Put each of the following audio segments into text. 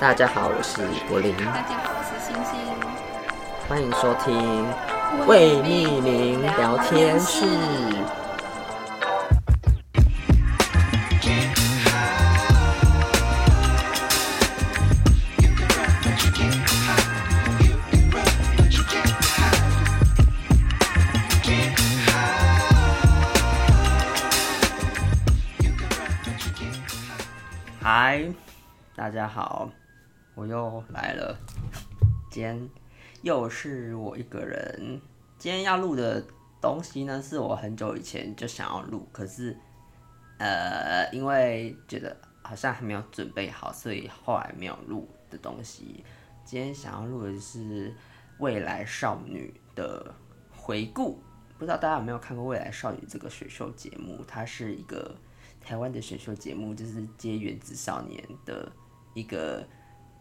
大家好，我是柏林。大家好，我是星星。欢迎收听未命名聊天室。嗨，大家好。我又来了，今天又是我一个人。今天要录的东西呢，是我很久以前就想要录，可是呃，因为觉得好像还没有准备好，所以后来没有录的东西。今天想要录的是《未来少女》的回顾。不知道大家有没有看过《未来少女》这个选秀节目？它是一个台湾的选秀节目，就是接原子少年的一个。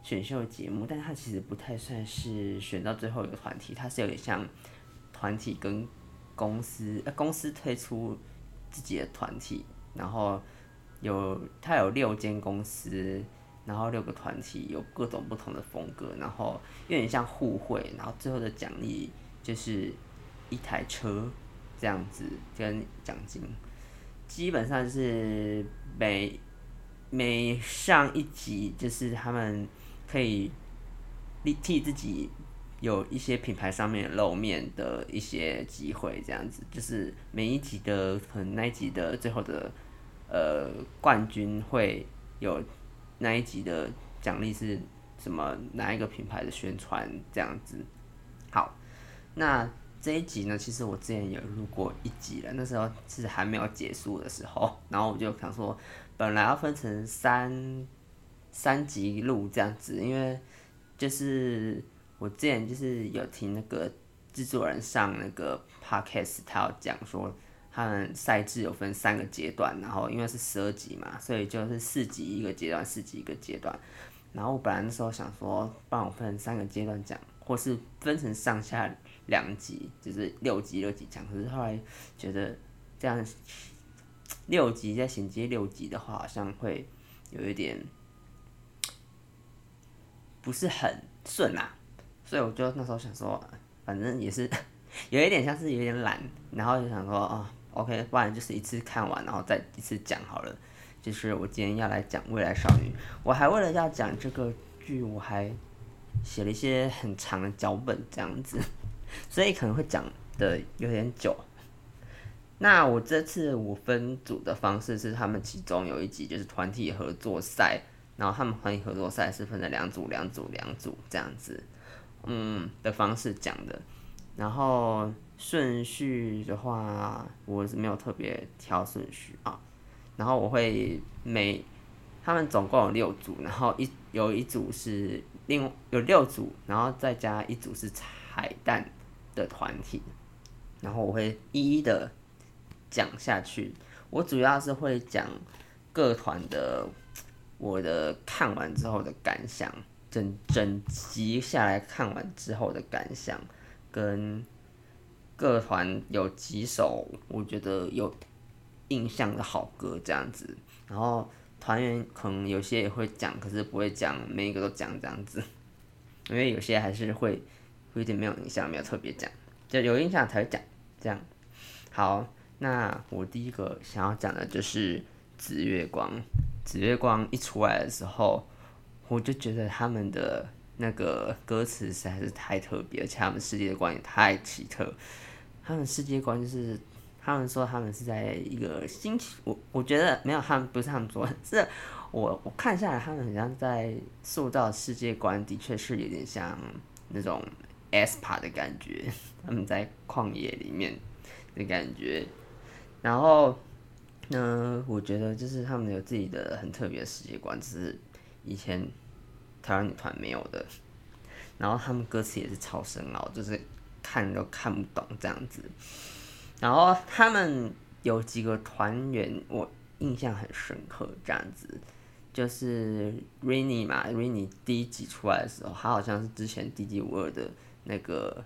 选秀节目，但它其实不太算是选到最后一个团体，它是有点像团体跟公司，呃，公司推出自己的团体，然后有它有六间公司，然后六个团体有各种不同的风格，然后有点像互惠，然后最后的奖励就是一台车这样子跟奖金，基本上是每每上一集就是他们。可以替自己有一些品牌上面露面的一些机会，这样子就是每一集的可能那一集的最后的呃冠军会有那一集的奖励是什么？哪一个品牌的宣传这样子？好，那这一集呢，其实我之前有录过一集了，那时候是还没有结束的时候，然后我就想说，本来要分成三。三集录这样子，因为就是我之前就是有听那个制作人上那个 podcast，他有讲说他们赛制有分三个阶段，然后因为是十二集嘛，所以就是四集一个阶段，四集一个阶段。然后我本来那时候想说，帮我分成三个阶段讲，或是分成上下两集，就是六集六集讲。可是后来觉得这样六集再衔接六集的话，好像会有一点。不是很顺啊，所以我就那时候想说，反正也是 有一点像是有点懒，然后就想说，哦，OK，不然就是一次看完，然后再一次讲好了。就是我今天要来讲《未来少女》，我还为了要讲这个剧，我还写了一些很长的脚本这样子，所以可能会讲的有点久。那我这次我分组的方式是，他们其中有一集就是团体合作赛。然后他们欢迎合作赛是分成两组、两组、两组这样子，嗯的方式讲的。然后顺序的话，我是没有特别挑顺序啊。然后我会每他们总共有六组，然后一有一组是另有六组，然后再加一组是彩蛋的团体。然后我会一一的讲下去。我主要是会讲各团的。我的看完之后的感想，整整集下来看完之后的感想，跟各团有几首我觉得有印象的好歌这样子，然后团员可能有些也会讲，可是不会讲每一个都讲这样子，因为有些还是会会有点没有印象，没有特别讲，就有印象才会讲这样。好，那我第一个想要讲的就是紫月光。紫月光一出来的时候，我就觉得他们的那个歌词实在是太特别，而且他们世界观也太奇特。他们世界观就是，他们说他们是在一个星球，我我觉得没有他们不是他们说，是我我看下来，他们好像在塑造世界观，的确是有点像那种 ASPA 的感觉，他们在旷野里面的感觉，然后。那我觉得就是他们有自己的很特别的世界观，只是以前台湾女团没有的。然后他们歌词也是超深奥，就是看都看不懂这样子。然后他们有几个团员我印象很深刻，这样子就是 Rainy 嘛，Rainy 第一集出来的时候，他好像是之前 DD52 的那个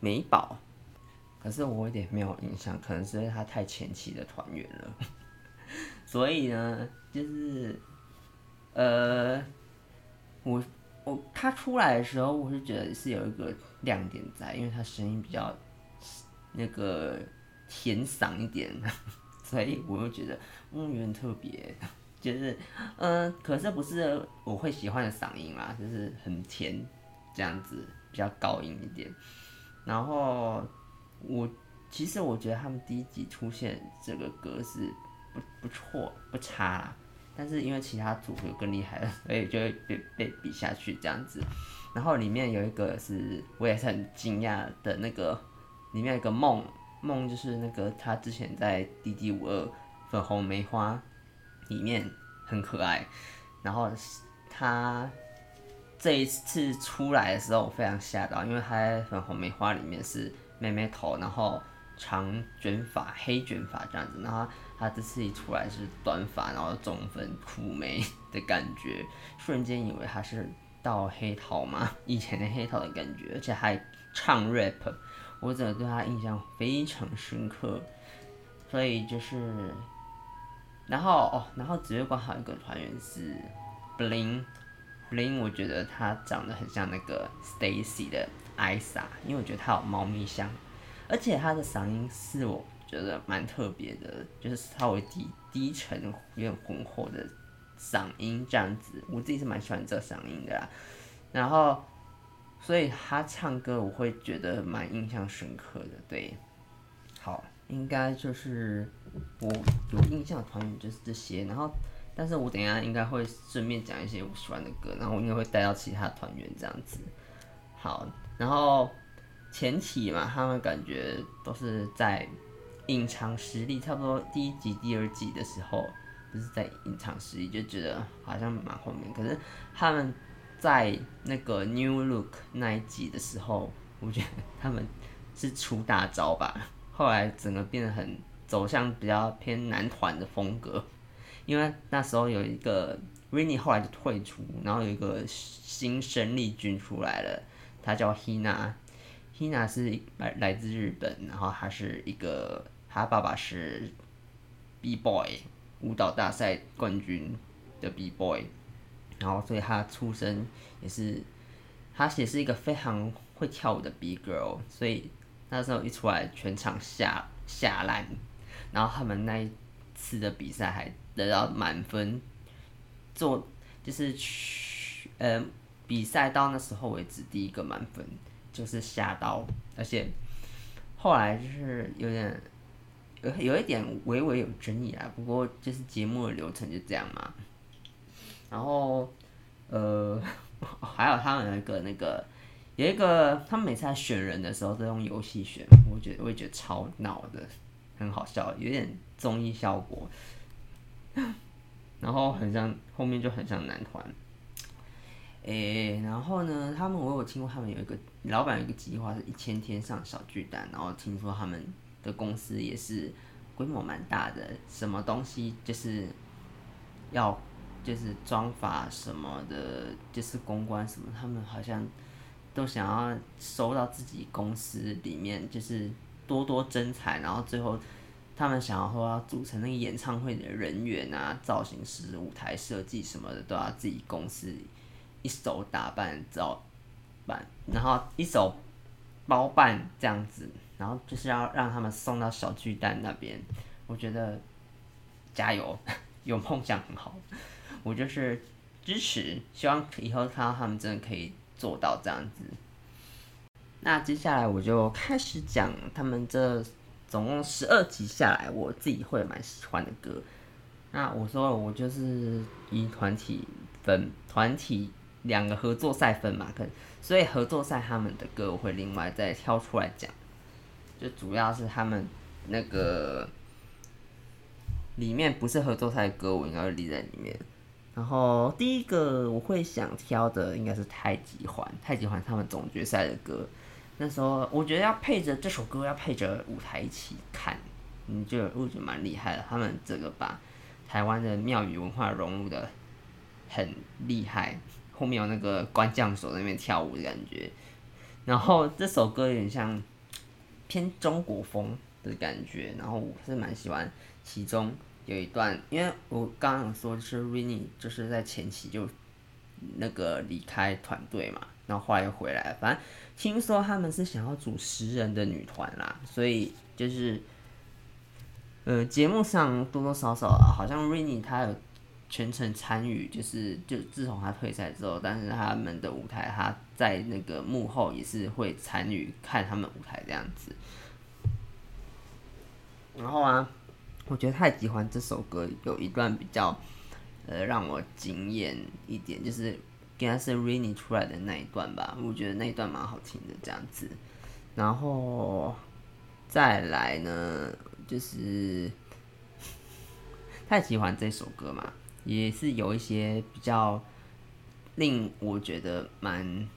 美宝。可是我有点没有印象，可能是因为他太前期的团员了，所以呢，就是呃，我我他出来的时候，我是觉得是有一个亮点在，因为他声音比较那个甜嗓一点，所以我就觉得嗯有点特别，就是嗯，可是不是我会喜欢的嗓音啦，就是很甜这样子，比较高音一点。然后我其实我觉得他们第一集出现这个歌是不不错不差啦。但是因为其他组合更厉害了，所以就会被被比下去这样子。然后里面有一个是我也是很惊讶的那个，里面有个梦梦，就是那个他之前在《D D 五二粉红梅花》里面很可爱。然后他这一次出来的时候，我非常吓到，因为他在《粉红梅花》里面是妹妹头，然后长卷发黑卷发这样子，然后。他这次一出来是短发，然后中分苦眉的感觉，瞬间以为他是到黑桃嘛，以前的黑桃的感觉，而且还唱 rap，我真的对他印象非常深刻。所以就是，然后哦，然后紫月光还有一个团员是 Bling，Bling，我觉得他长得很像那个 Stacy 的艾莎，因为我觉得她有猫咪香，而且她的嗓音是我。觉得蛮特别的，就是稍微低低沉、有点浑厚的嗓音这样子，我自己是蛮喜欢这嗓音的啦。然后，所以他唱歌我会觉得蛮印象深刻的。对，好，应该就是我有印象的团员就是这些。然后，但是我等下应该会顺便讲一些我喜欢的歌，然后我应该会带到其他团员这样子。好，然后前期嘛，他们感觉都是在。隐藏实力差不多第一集、第二集的时候，不是在隐藏实力，就觉得好像蛮后面。可是他们在那个 New Look 那一集的时候，我觉得他们是出大招吧。后来整个变得很走向比较偏男团的风格，因为那时候有一个 Rainy 后来就退出，然后有一个新生力军出来了，他叫 Hina，Hina 是来来自日本，然后他是一个。他爸爸是 B boy 舞蹈大赛冠军的 B boy，然后所以他出生也是，他也是一个非常会跳舞的 B girl，所以那时候一出来全场下下烂，然后他们那一次的比赛还得到满分，做就是去呃比赛到那时候为止第一个满分，就是吓到，而且后来就是有点。有有一点微微有争议啊，不过就是节目的流程就这样嘛。然后，呃，还有他们那个那个有一个，他们每次在选人的时候都用游戏选，我觉得我也觉得超闹的，很好笑，有点综艺效果。然后很像后面就很像男团。诶、然后呢，他们我有听过他们有一个老板有一个计划是一千天上小巨蛋，然后听说他们。的公司也是规模蛮大的，什么东西就是要就是装法什么的，就是公关什么，他们好像都想要收到自己公司里面，就是多多征才，然后最后他们想要说要组成那个演唱会的人员啊，造型师、舞台设计什么的，都要自己公司一手打扮、照办，然后一手包办这样子。然后就是要让他们送到小巨蛋那边，我觉得加油，有梦想很好，我就是支持，希望以后看到他们真的可以做到这样子。那接下来我就开始讲他们这总共十二集下来，我自己会蛮喜欢的歌。那我说了，我就是以团体分，团体两个合作赛分嘛，可所以合作赛他们的歌我会另外再挑出来讲。就主要是他们那个里面不是合作赛的歌，我应该会立在里面。然后第一个我会想挑的应该是太极环，太极环他们总决赛的歌。那时候我觉得要配着这首歌，要配着舞台一起看，你就我觉得蛮厉害的。他们这个把台湾的庙宇文化融入的很厉害，后面有那个关将手在那边跳舞的感觉。然后这首歌有点像。偏中国风的感觉，然后我是蛮喜欢其中有一段，因为我刚刚有说就是 Rainy 就是在前期就那个离开团队嘛，然后后来又回来，反正听说他们是想要组十人的女团啦，所以就是，呃，节目上多多少少啊，好像 Rainy 他有全程参与，就是就自从他退赛之后，但是他们的舞台他在那个幕后也是会参与看他们舞台这样子，然后啊。我觉得太极环这首歌有一段比较，呃，让我惊艳一点，就是应该是 Rainy 出来的那一段吧。我觉得那一段蛮好听的，这样子。然后再来呢，就是 太极环这首歌嘛，也是有一些比较令我觉得蛮。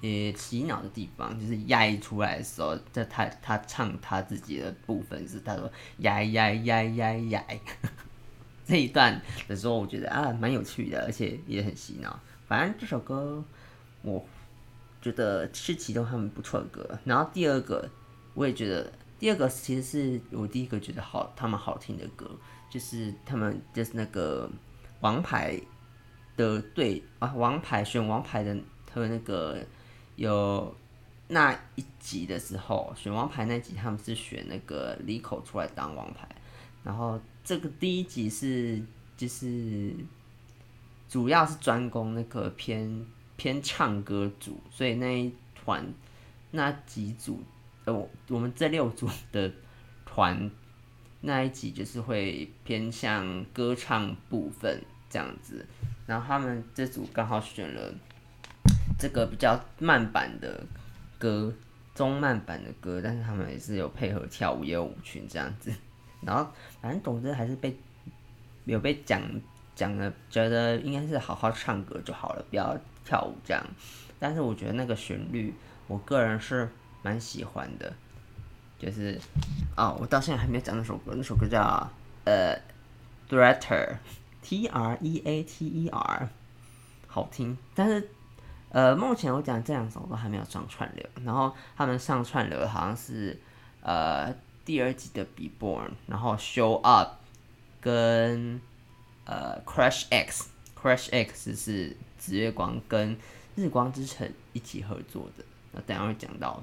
也洗脑的地方就是压抑出来的时候，在他他唱他自己的部分是他说压压压压压 这一段的时候，我觉得啊蛮有趣的，而且也很洗脑。反正这首歌我觉得是其中他们不错的歌。然后第二个我也觉得第二个其实是我第一个觉得好他们好听的歌，就是他们就是那个王牌的队啊王牌选王牌的他们那个。有那一集的时候，选王牌那集，他们是选那个李口出来当王牌，然后这个第一集是就是主要是专攻那个偏偏唱歌组，所以那一团那几组呃，我我们这六组的团那一集就是会偏向歌唱部分这样子，然后他们这组刚好选了。这个比较慢版的歌，中慢版的歌，但是他们也是有配合跳舞，也有舞群这样子。然后反正总之还是被有被讲讲的，觉得应该是好好唱歌就好了，不要跳舞这样。但是我觉得那个旋律，我个人是蛮喜欢的。就是哦，我到现在还没有讲那首歌，那首歌叫呃，Threater，T R E A T E R，好听，但是。呃，目前我讲这两首都还没有上串流，然后他们上串流好像是呃第二季的《Be Born》，然后《Show Up》跟呃《Crash X》，《Crash X》是紫月光跟日光之城一起合作的，那等下会讲到，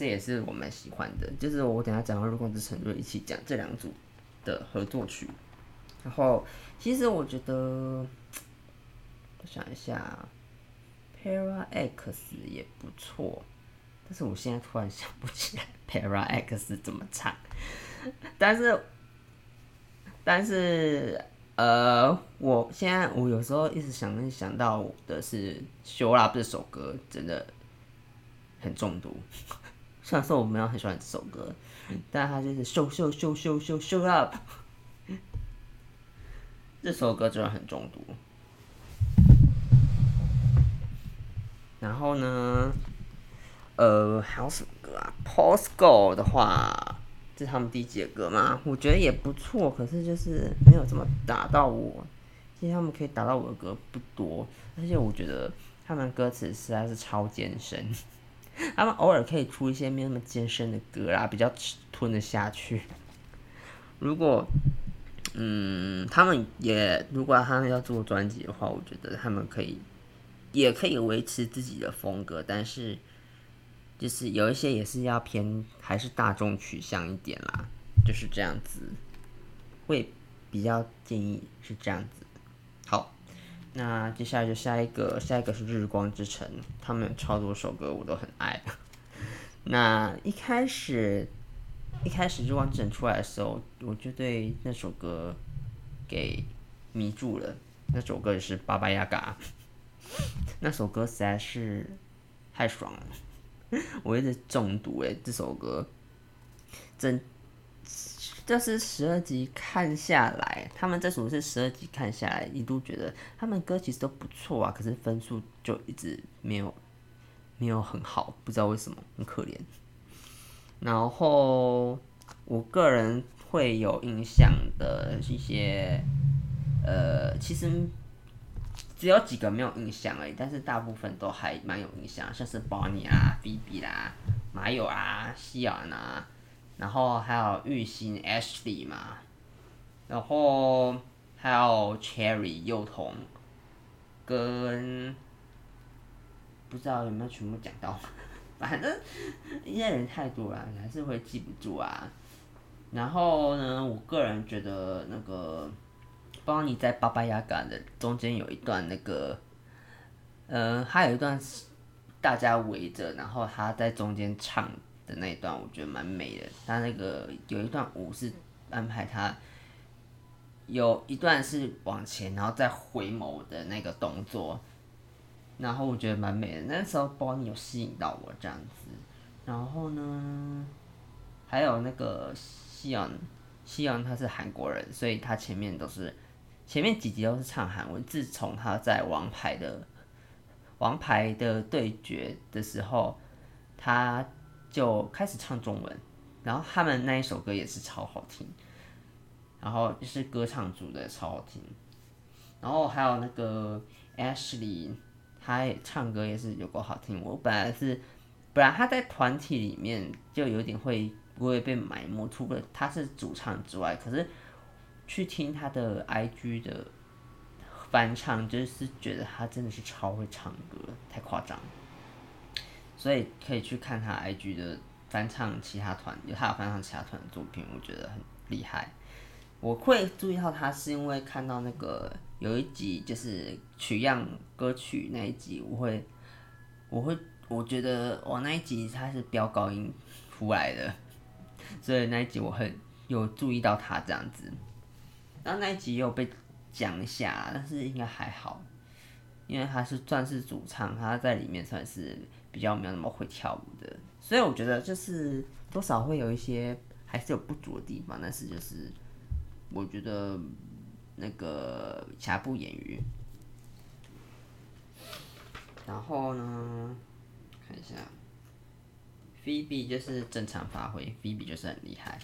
这也是我蛮喜欢的，就是我等下讲到日光之城就一起讲这两组的合作曲，然后其实我觉得，我想一下。Para X 也不错，但是我现在突然想不起来 Para X 怎么唱。但是，但是，呃，我现在我有时候一直想想到的是《修拉》这首歌，真的很中毒。虽然说我没有很喜欢这首歌，但它就是 Show Show Show Show Show Show Up，这首歌真的很中毒。然后呢，呃，还有什么歌啊？Post Go 的话，这是他们第几个歌嘛？我觉得也不错，可是就是没有这么打到我。其实他们可以打到我的歌不多，而且我觉得他们歌词实在是超艰深。他们偶尔可以出一些没那么艰深的歌啦，比较吞得下去。如果，嗯，他们也如果他们要做专辑的话，我觉得他们可以。也可以维持自己的风格，但是就是有一些也是要偏还是大众取向一点啦，就是这样子，会比较建议是这样子。那接下来就下一个，下一个是日光之城，他们有超多首歌我都很爱。那一开始一开始日光之城出来的时候，我就对那首歌给迷住了，那首歌也是《巴巴亚嘎》。那首歌实在是太爽了，我一直中毒诶，这首歌，真，就是十二集看下来，他们这首是十二集看下来，一度觉得他们歌其实都不错啊，可是分数就一直没有没有很好，不知道为什么，很可怜。然后我个人会有印象的一些，呃，其实。只有几个没有印象而已，但是大部分都还蛮有印象，像是 Bonnie 啦、Phoebe 啦、马友啊、西安呐，然后还有玉兴 Ashley 嘛，然后还有 Cherry 幼童跟不知道有没有全部讲到，反正一些人太多了，还是会记不住啊。然后呢，我个人觉得那个邦尼在《巴巴亚嘎》的中间有一段那个，呃，还有一段大家围着，然后他在中间唱的那一段，我觉得蛮美的。他那个有一段舞是安排他有一段是往前，然后再回眸的那个动作，然后我觉得蛮美的。那时候邦尼有吸引到我这样子，然后呢，还有那个。西洋，西洋他是韩国人，所以他前面都是前面几集都是唱韩文。自从他在王牌的王牌的对决的时候，他就开始唱中文，然后他们那一首歌也是超好听，然后就是歌唱组的超好听，然后还有那个 Ashley，他唱歌也是有够好听。我本来是本来他在团体里面就有点会。不会被埋没，除了他是主唱之外，可是去听他的 IG 的翻唱，就是觉得他真的是超会唱歌，太夸张了。所以可以去看他 IG 的翻唱其他团，有他有翻唱其他团的作品，我觉得很厉害。我会注意到他，是因为看到那个有一集就是取样歌曲那一集，我会我会我觉得哇，那一集他是飙高音出来的。所以那一集我很有注意到他这样子，然后那一集也有被讲一下，但是应该还好，因为他是算是主唱，他在里面算是比较没有那么会跳舞的，所以我觉得就是多少会有一些还是有不足的地方，但是就是我觉得那个瑕不掩瑜。然后呢，看一下。Phoebe 就是正常发挥，Phoebe 就是很厉害。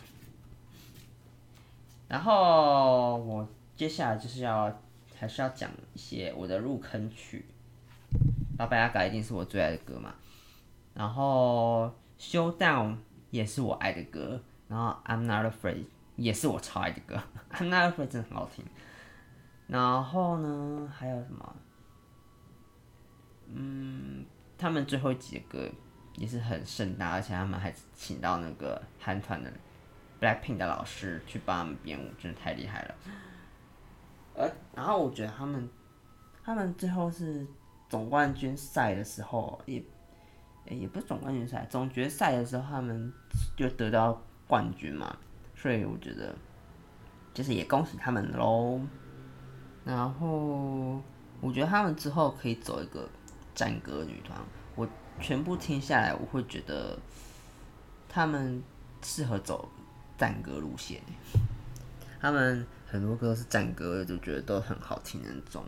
然后我接下来就是要还是要讲一些我的入坑曲，《巴巴亚嘎》一定是我最爱的歌嘛。然后《Showdown》也是我爱的歌，然后《I'm Not Afraid》也是我超爱的歌，《I'm Not Afraid》真的很好听。然后呢，还有什么？嗯，他们最后几个歌。也是很盛大，而且他们还请到那个韩团的 Blackpink 的老师去帮他们编舞，真的太厉害了。呃，然后我觉得他们，他们最后是总冠军赛的时候，也，也不是总冠军赛，总决赛的时候，他们就得到冠军嘛，所以我觉得，就是也恭喜他们喽。然后我觉得他们之后可以走一个战歌女团，我。全部听下来，我会觉得他们适合走战歌路线。他们很多歌是战歌，就觉得都很好听的那种。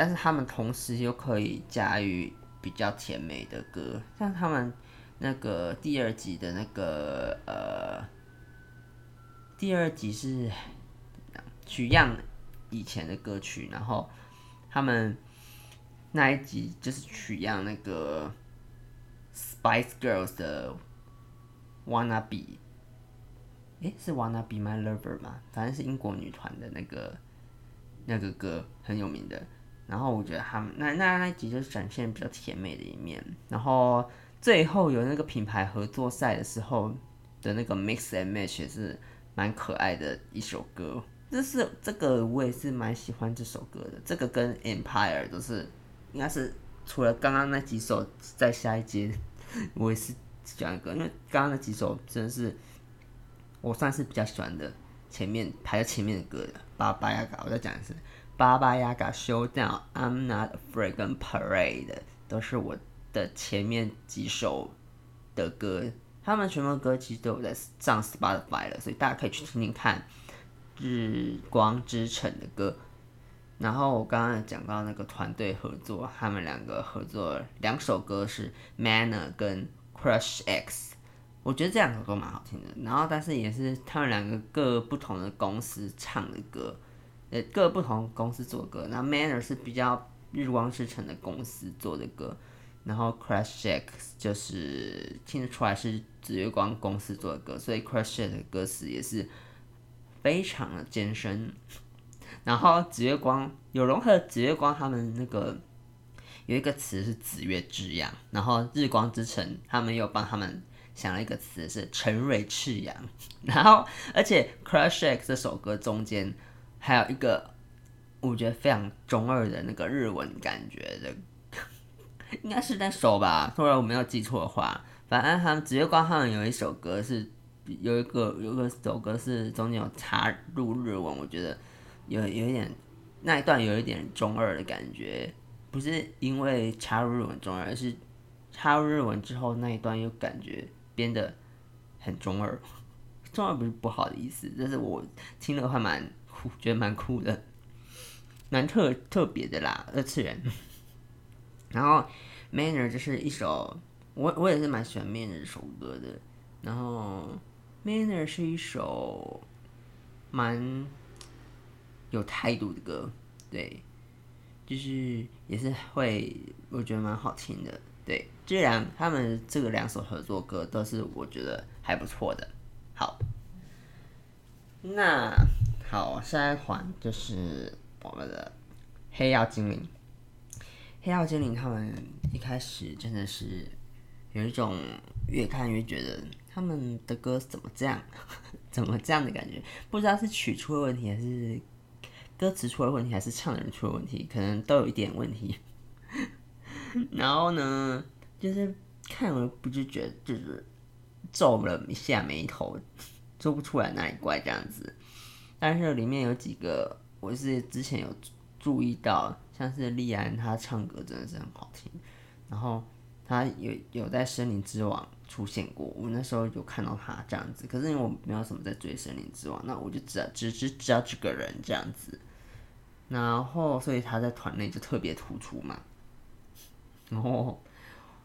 但是他们同时又可以驾驭比较甜美的歌，像他们那个第二集的那个呃，第二集是取样以前的歌曲，然后他们。那一集就是取样那个 Spice Girls 的 Wanna Be，诶，是 Wanna Be My Lover 吗？反正是英国女团的那个那个歌很有名的。然后我觉得他们那那那一集就是展现比较甜美的一面。然后最后有那个品牌合作赛的时候的那个 Mix and Match 也是蛮可爱的一首歌。这是这个我也是蛮喜欢这首歌的。这个跟 Empire 都是。应该是除了刚刚那几首，在下一节我也是讲一个，因为刚刚那几首真的是我算是比较喜欢的，前面排在前面的歌的。巴巴亚嘎，我再讲一次，巴巴雅嘎 Showdown、I'm Not Afraid 跟 Parade 都是我的前面几首的歌，他们全部歌其实都有在上 Spotify 了，所以大家可以去听听看《日光之城》的歌。然后我刚刚讲到那个团队合作，他们两个合作两首歌是《Manner》跟《Crush X》，我觉得这两首歌蛮好听的。然后但是也是他们两个各不同的公司唱的歌，呃，各不同公司做歌。那《Manner》是比较日光之城的公司做的歌，然后《Crash X》就是听得出来是紫月光公司做的歌，所以《Crash X》的歌词也是非常的艰深。然后紫月光有融合紫月光他们那个有一个词是紫月之阳，然后日光之城他们又帮他们想了一个词是晨蕊赤阳，然后而且 Crush X 这首歌中间还有一个我觉得非常中二的那个日文感觉的。应该是那首吧，如果我没有记错的话。反正他们紫月光他们有一首歌是有一个有个首歌是中间有插入日文，我觉得有有一点那一段有一点中二的感觉，不是因为插入日文中二，而是插入日文之后那一段又感觉变得很中二。中二不是不好的意思，但是我听的话蛮酷，觉得蛮酷的，蛮特特别的啦，二次元。然后，Manner 就是一首，我我也是蛮喜欢 Manner 这首歌的。然后，Manner 是一首蛮有态度的歌，对，就是也是会我觉得蛮好听的。对，既然他们这个两首合作歌都是我觉得还不错的。好，那好，下一款就是我们的黑曜精灵。黑曜精灵他们一开始真的是有一种越看越觉得他们的歌怎么这样，怎么这样的感觉？不知道是曲出了问题，还是歌词出了问题，还是唱的人出了问题，可能都有一点问题。然后呢，就是看了不自觉就是皱了一下眉头，说不出来哪里怪这样子。但是里面有几个，我是之前有注意到。像是立安，他唱歌真的是很好听，然后他有有在《森林之王》出现过，我那时候有看到他这样子，可是因为我没有什么在追《森林之王》，那我就只只只知道这个人这样子，然后所以他在团内就特别突出嘛。然后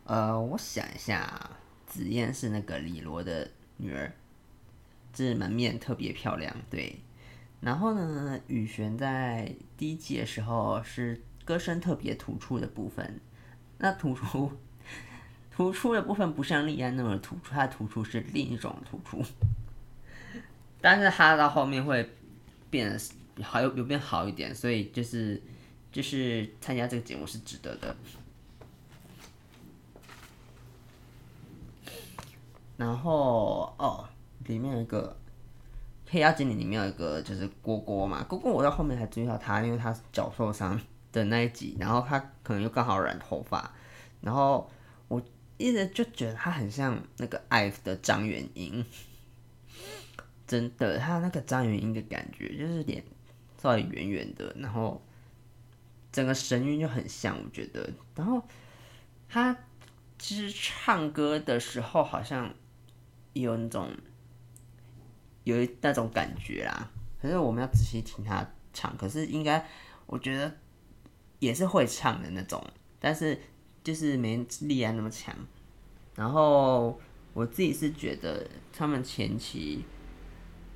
呃，我想一下，紫嫣是那个李罗的女儿，就是门面特别漂亮，对。然后呢，雨璇在第一季的时候是歌声特别突出的部分。那突出 突出的部分不像莉安那么突出，他的突出是另一种突出。但是他到后面会变得好，有有变好一点，所以就是就是参加这个节目是值得的。然后哦，里面有一个。黑鸭精灵里面有一个就是蝈蝈嘛，蝈蝈我到后面才注意到他，因为他脚受伤的那一集，然后他可能又刚好染头发，然后我一直就觉得他很像那个爱的张元英，真的，他那个张元英的感觉就是脸稍微圆圆的，然后整个神韵就很像，我觉得，然后他其实唱歌的时候好像有那种。有那种感觉啦，可是我们要仔细听他唱，可是应该我觉得也是会唱的那种，但是就是没力安那么强。然后我自己是觉得他们前期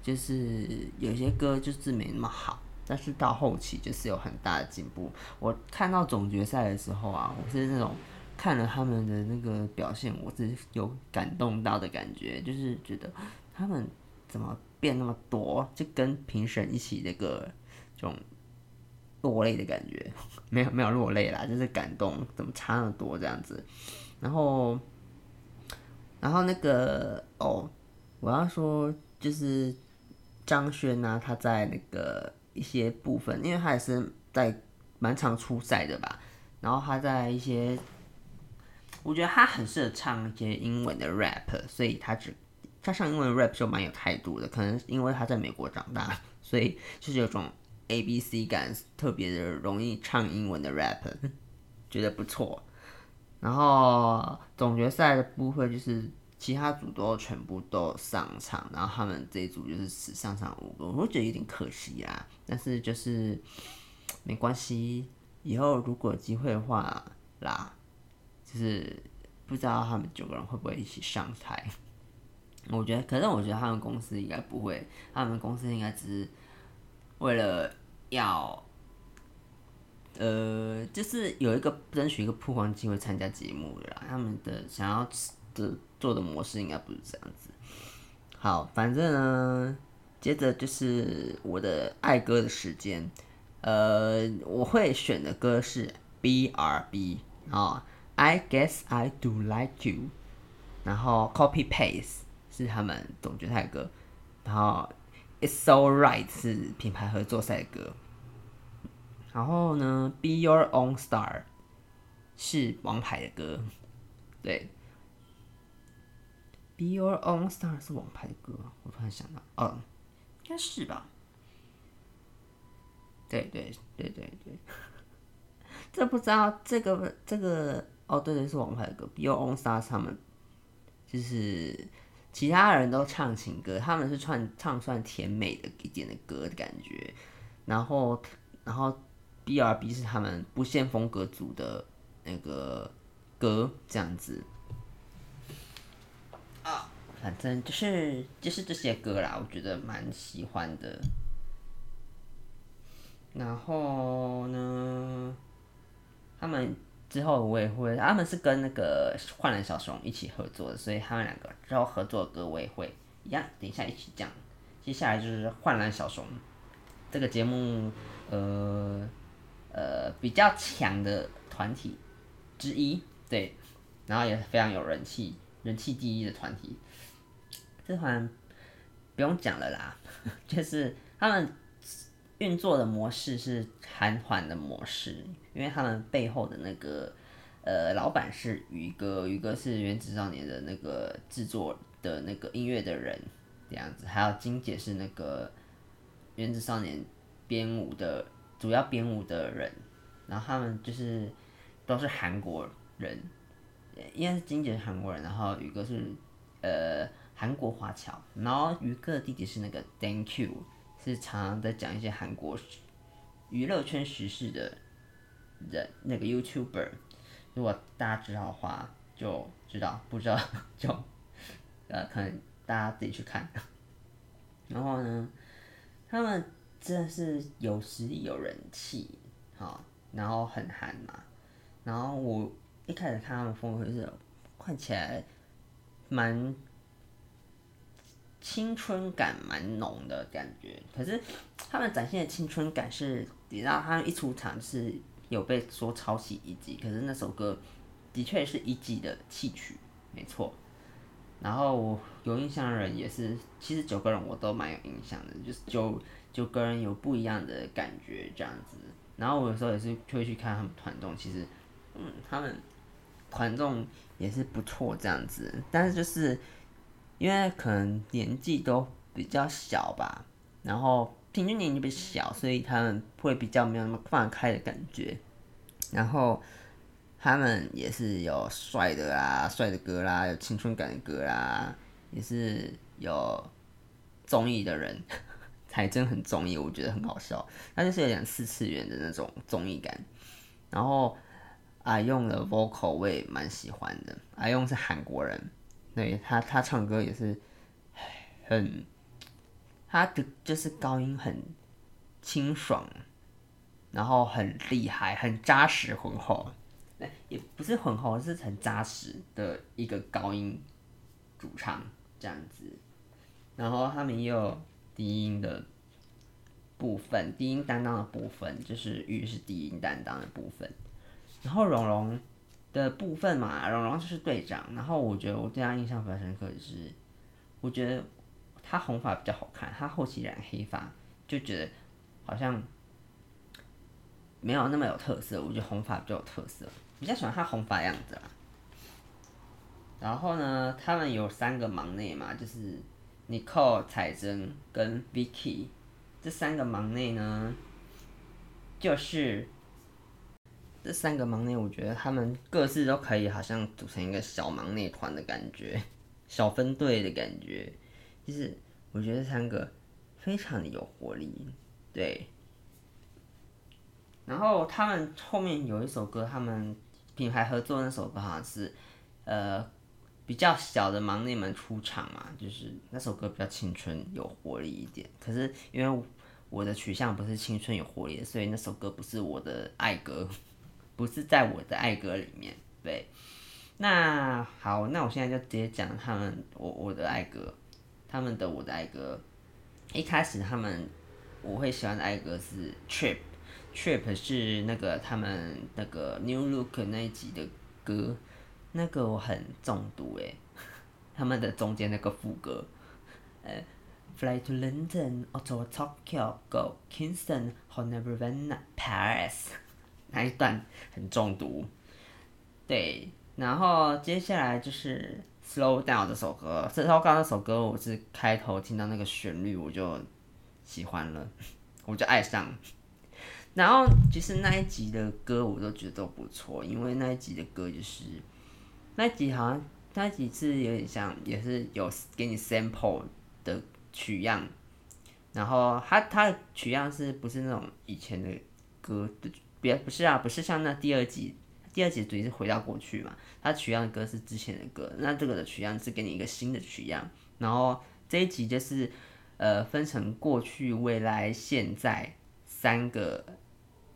就是有些歌就是没那么好，但是到后期就是有很大的进步。我看到总决赛的时候啊，我是那种看了他们的那个表现，我是有感动到的感觉，就是觉得他们。怎么变那么多？就跟评审一起那个这种落泪的感觉，没有没有落泪啦，就是感动，怎么差那么多这样子？然后，然后那个哦，我要说就是张轩呢，他在那个一些部分，因为他也是在蛮常出赛的吧，然后他在一些，我觉得他很适合唱一些英文的 rap，所以他只。他唱英文 rap 就蛮有态度的，可能因为他在美国长大，所以就是有种 A B C 感，特别的容易唱英文的 rap，觉得不错。然后总决赛的部分就是其他组都全部都上场，然后他们这一组就是只上场五个，我觉得有点可惜啊。但是就是没关系，以后如果有机会的话啦，就是不知道他们九个人会不会一起上台。我觉得，可是我觉得他们公司应该不会，他们公司应该只是为了要，呃，就是有一个争取一个曝光机会参加节目的啦。他们的想要的做的模式应该不是这样子。好，反正呢，接着就是我的爱歌的时间。呃，我会选的歌是 B.R.B 啊，I guess I do like you，然后 Copy Paste 是他们总决赛歌，然后 It's so right 是品牌合作赛歌，然后呢，Be Your Own Star 是王牌的歌，对，Be Your Own Star 是王牌的歌，我突然想到，哦，应该是吧。对对对对对，这不知道这个这个哦，对对是王牌的歌，Be Your Own Star 他们就是其他人都唱情歌，他们是唱唱算甜美的一点的歌的感觉，然后然后 BRB 是他们不限风格组的那个歌这样子啊，反正就是就是这些歌啦，我觉得蛮喜欢的。然后呢，他们之后我也会，他们是跟那个焕蓝小熊一起合作的，所以他们两个之后合作的歌我也会一样，等一下一起讲。接下来就是焕蓝小熊这个节目，呃呃比较强的团体之一，对，然后也是非常有人气，人气第一的团体。这团不用讲了啦，就是他们。运作的模式是韩团的模式，因为他们背后的那个呃老板是宇哥，宇哥是原子少年的那个制作的那个音乐的人这样子，还有金姐是那个原子少年编舞的主要编舞的人，然后他们就是都是韩国人，应该是金姐是韩国人，然后宇哥是呃韩国华侨，然后宇哥的弟弟是那个 Thank You。是常常在讲一些韩国娱乐圈时事的人，那个 YouTuber，如果大家知道的话就知道，不知道就呃可能大家自己去看。然后呢，他们真的是有实力、有人气，好，然后很韩嘛。然后我一开始看他们风格是看起来蛮。青春感蛮浓的感觉，可是他们展现的青春感是，你知道他们一出场是有被说抄袭一季，可是那首歌的确是一季的戏曲，没错。然后有印象的人也是，其实九个人我都蛮有印象的，就是九九个人有不一样的感觉这样子。然后我有时候也是会去看他们团综，其实嗯，他们团综也是不错这样子，但是就是。因为可能年纪都比较小吧，然后平均年纪比较小，所以他们会比较没有那么放开的感觉。然后他们也是有帅的啦，帅的歌啦，有青春感的歌啦，也是有综艺的人，才真很综艺，我觉得很好笑。他就是有点四次元的那种综艺感。然后 i 用的 vocal 我也蛮喜欢的 i 用是韩国人。对他，他唱歌也是很，他的就是高音很清爽，然后很厉害，很扎实浑厚。也不是浑厚，是很扎实的一个高音主唱这样子。然后他们也有低音的部分，低音担当的部分就是玉是低音担当的部分，然后荣荣。的部分嘛，荣荣就是队长。然后我觉得我对他印象比较深刻的是，我觉得他红发比较好看，他后期染黑发就觉得好像没有那么有特色。我觉得红发比较有特色，比较喜欢他红发样子啦。然后呢，他们有三个忙内嘛，就是 Nicole、彩珍跟 Vicky 这三个忙内呢，就是。这三个忙内，我觉得他们各自都可以，好像组成一个小忙内团的感觉，小分队的感觉。就是我觉得三个非常的有活力，对。然后他们后面有一首歌，他们品牌合作那首歌好像是，呃，比较小的忙内们出场嘛，就是那首歌比较青春有活力一点。可是因为我的取向不是青春有活力，所以那首歌不是我的爱歌。不是在我的爱歌里面，对。那好，那我现在就直接讲他们，我我的爱歌，他们的我的爱歌。一开始他们我会喜欢的爱歌是 Trip，Trip 是那个他们那个 New Look 那一集的歌，那个我很中毒诶，他们的中间那个副歌，呃，Fly to London, Ottawa, Tokyo, Go Kingston, Hanover, Vienna, Paris，那一段很中毒。对，然后接下来就是。Slow Down 这首歌，这首刚刚那首歌，我是开头听到那个旋律，我就喜欢了，我就爱上。然后其实那一集的歌我都觉得都不错，因为那一集的歌就是那一集好像那一集是有点像，也是有给你 sample 的取样，然后它它的取样是不是那种以前的歌的？别不是啊，不是像那第二集。第二集主题是回到过去嘛，它取样的歌是之前的歌，那这个的取样是给你一个新的取样，然后这一集就是呃分成过去、未来、现在三个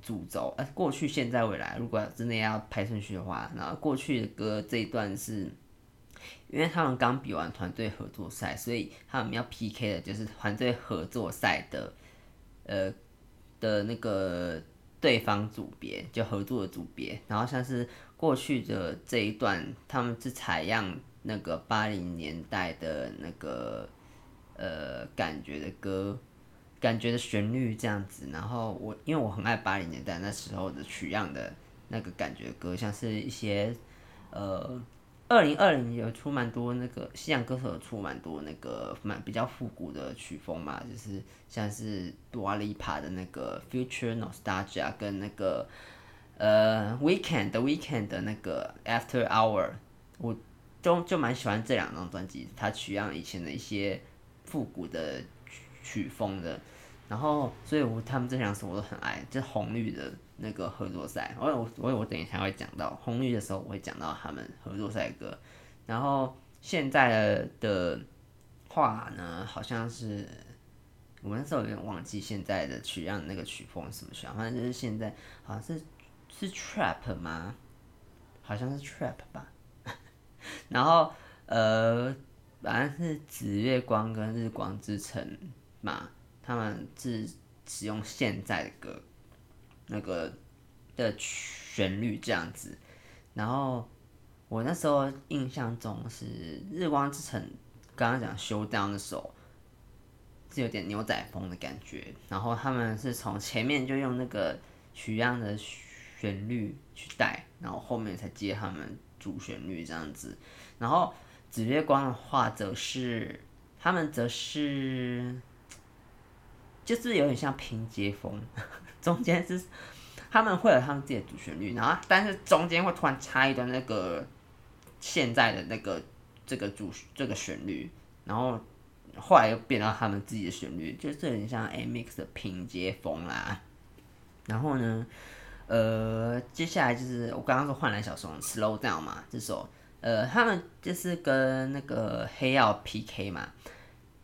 主轴，呃过去、现在、未来。如果真的要排顺序的话，然后过去的歌这一段是，因为他们刚比完团队合作赛，所以他们要 PK 的就是团队合作赛的呃的那个。对方组别就合作的组别，然后像是过去的这一段，他们是采样那个八零年代的那个呃感觉的歌，感觉的旋律这样子。然后我因为我很爱八零年代那时候的取样的那个感觉的歌，像是一些呃。二零二零有出蛮多那个西洋歌手，出蛮多那个蛮比较复古的曲风嘛，就是像是 Dua Lipa 的那个 Future Nostalgia 跟那个呃 Weeknd The Weeknd 的那个 After Hour，我就就蛮喜欢这两张专辑，它取样以前的一些复古的曲风的，然后所以我他们这两首我都很爱，就是红绿的。那个合作赛，我我我我等一下会讲到红绿的时候，我会讲到他们合作赛歌。然后现在的话呢，好像是我那时候有点忘记现在的曲样那个曲风是什么曲样，反正就是现在好像是是 trap 吗？好像是 trap 吧。然后呃，反正是紫月光跟日光之城嘛，他们是使用现在的歌。那个的旋律这样子，然后我那时候印象中是《日光之城》，刚刚讲修 down 的时候是有点牛仔风的感觉，然后他们是从前面就用那个取样的旋律去带，然后后面才接他们主旋律这样子，然后紫月光的话则是他们则是就是有点像拼接风。中间是他们会有他们自己的主旋律，然后但是中间会突然插一段那个现在的那个这个主这个旋律，然后后来又变到他们自己的旋律，就是很像 A-Mix 的拼接风啦。然后呢，呃，接下来就是我刚刚说焕蓝小松 Slow Down 嘛，这首呃他们就是跟那个黑曜 PK 嘛，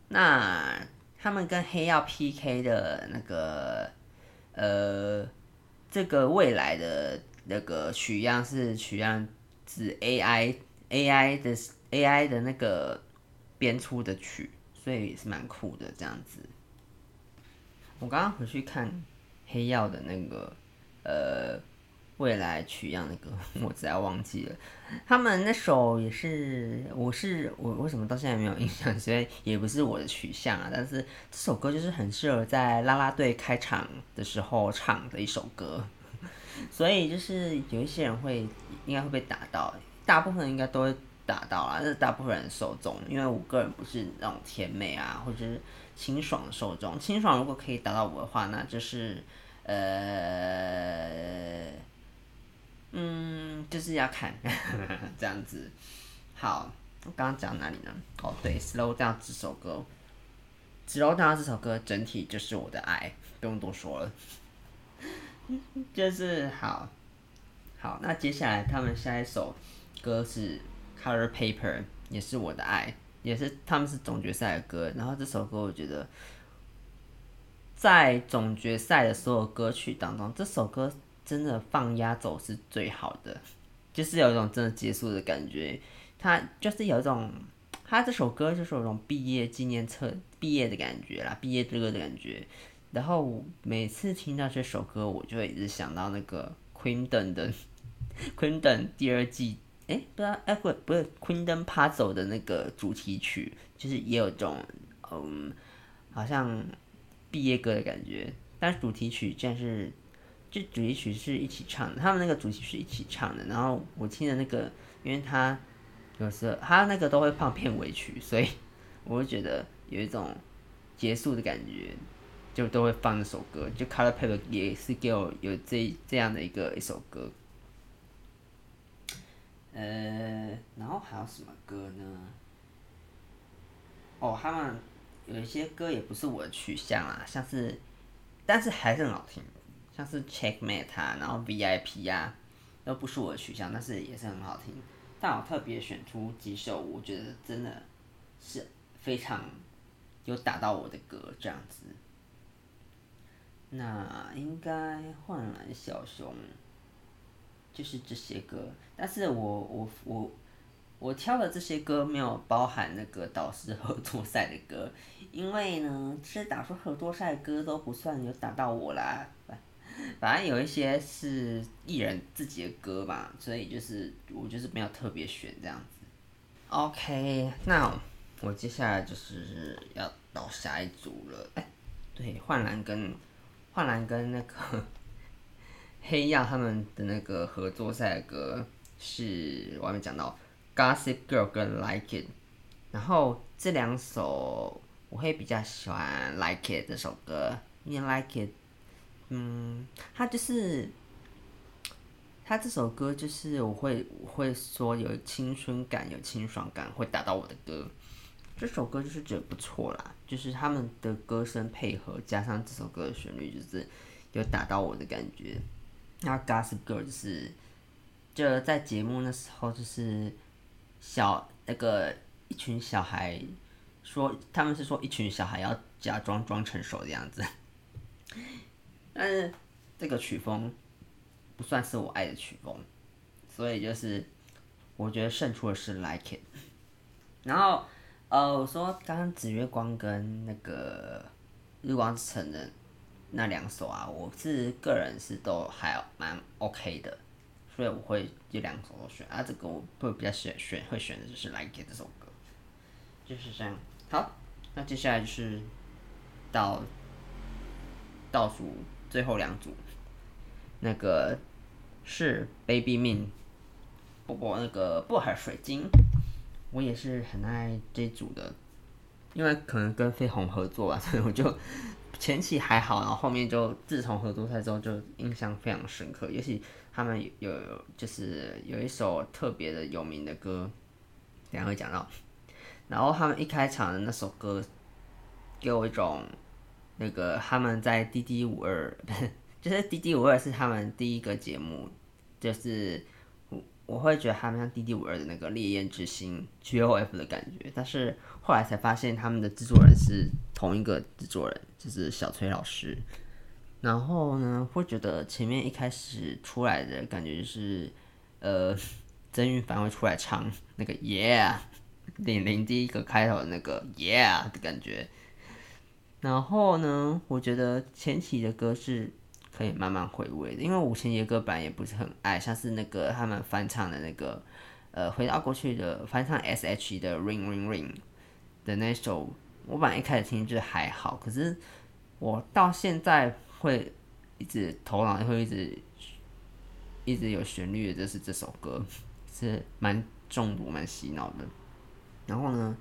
那他们跟黑曜 PK 的那个。呃，这个未来的那个取样是取样自 AI AI 的 AI 的那个编出的曲，所以也是蛮酷的这样子。我刚刚回去看黑曜的那个呃。未来取样的歌，我实在忘记了。他们那首也是，我是我为什么到现在没有印象？所以也不是我的取向啊。但是这首歌就是很适合在啦啦队开场的时候唱的一首歌。所以就是有一些人会应该会被打到，大部分应该都会打到啊。这是大部分人受众，因为我个人不是那种甜美啊，或者是清爽的受众。清爽如果可以打到我的话，那就是呃。嗯，就是要看呵呵 这样子。好，我刚刚讲哪里呢？哦，对，Slow Down 这首歌，Slow Down 这首歌整体就是我的爱，不用多说了。就是好，好，那接下来他们下一首歌是 Color Paper，也是我的爱，也是他们是总决赛的歌。然后这首歌我觉得，在总决赛的所有歌曲当中，这首歌。真的放压轴是最好的，就是有一种真的结束的感觉。他就是有一种，他这首歌就是有一种毕业纪念册、毕业的感觉啦，毕业歌的感觉。然后每次听到这首歌，我就会一直想到那个 Queendom 的 Queendom 第二季，哎，不知道哎不不是 Queendom Puzzle 的那个主题曲，就是也有种嗯，好像毕业歌的感觉，但主题曲竟然是，就主题曲是一起唱的，他们那个主题曲是一起唱的，然后我听的那个，因为他有时候他那个都会放片尾曲，所以我会觉得有一种结束的感觉。就都会放这首歌，就 Color pale 也是给我有这这样的一个一首歌。呃，然后还有什么歌呢？哦，他们有一些歌也不是我的取向啊，像是，但是还是很好听，像是 Checkmate 啊，然后 VIP 啊，都不是我的取向，但是也是很好听。但我特别选出几首，我觉得真的是非常有打到我的歌，这样子。那应该换来小熊，就是这些歌，但是我我我我挑的这些歌没有包含那个导师合作赛的歌，因为呢，其实导师合作赛的歌都不算有打到我啦，反正有一些是艺人自己的歌吧，所以就是我就是没有特别选这样子。OK，那我接下来就是要到下一组了，哎，对，焕蓝跟。焕蓝跟那个 黑曜他们的那个合作赛的歌是，我还没讲到《Gossip Girl》跟《Like It》，然后这两首我会比较喜欢《Like It》这首歌，因为《Like It》，嗯，他就是，他这首歌就是我会我会说有青春感、有清爽感，会打到我的歌。这首歌就是觉得不错啦，就是他们的歌声配合，加上这首歌的旋律，就是有打到我的感觉。那 Gossip Girl 就是，就在节目那时候，就是小那个一群小孩说，他们是说一群小孩要假装装成熟的样子，但是这个曲风不算是我爱的曲风，所以就是我觉得胜出的是 Like It，然后。呃，我说刚刚紫月光跟那个日光之城的那两首啊，我是个人是都还蛮 OK 的，所以我会这两首都选啊。这个我会比较选选会选的就是《Like It》这首歌，就是这样。好，那接下来就是到倒数最后两组，那个是 Baby Mean，不过那个薄荷水晶。我也是很爱这组的，因为可能跟飞鸿合作吧，所以我就前期还好，然后后面就自从合作赛之后就印象非常深刻。尤其他们有有就是有一首特别的有名的歌，等下会讲到。然后他们一开场的那首歌，给我一种那个他们在 DD 五二，就是 DD 五二是他们第一个节目，就是。我我会觉得他们像 DD52 的那个烈焰之心 GOF 的感觉，但是后来才发现他们的制作人是同一个制作人，就是小崔老师。然后呢，会觉得前面一开始出来的感觉就是，呃，曾韵凡会出来唱那个 Yeah，零零第一个开头的那个 Yeah 的感觉。然后呢，我觉得前期的歌是。可以慢慢回味的，因为五千爷歌版也不是很爱，像是那个他们翻唱的那个，呃，回到过去的翻唱 S.H.E 的 Ring Ring Ring 的那首，我本来一开始听就还好，可是我到现在会一直头脑会一直一直有旋律的，就是这首歌是蛮中毒、蛮洗脑的。然后呢，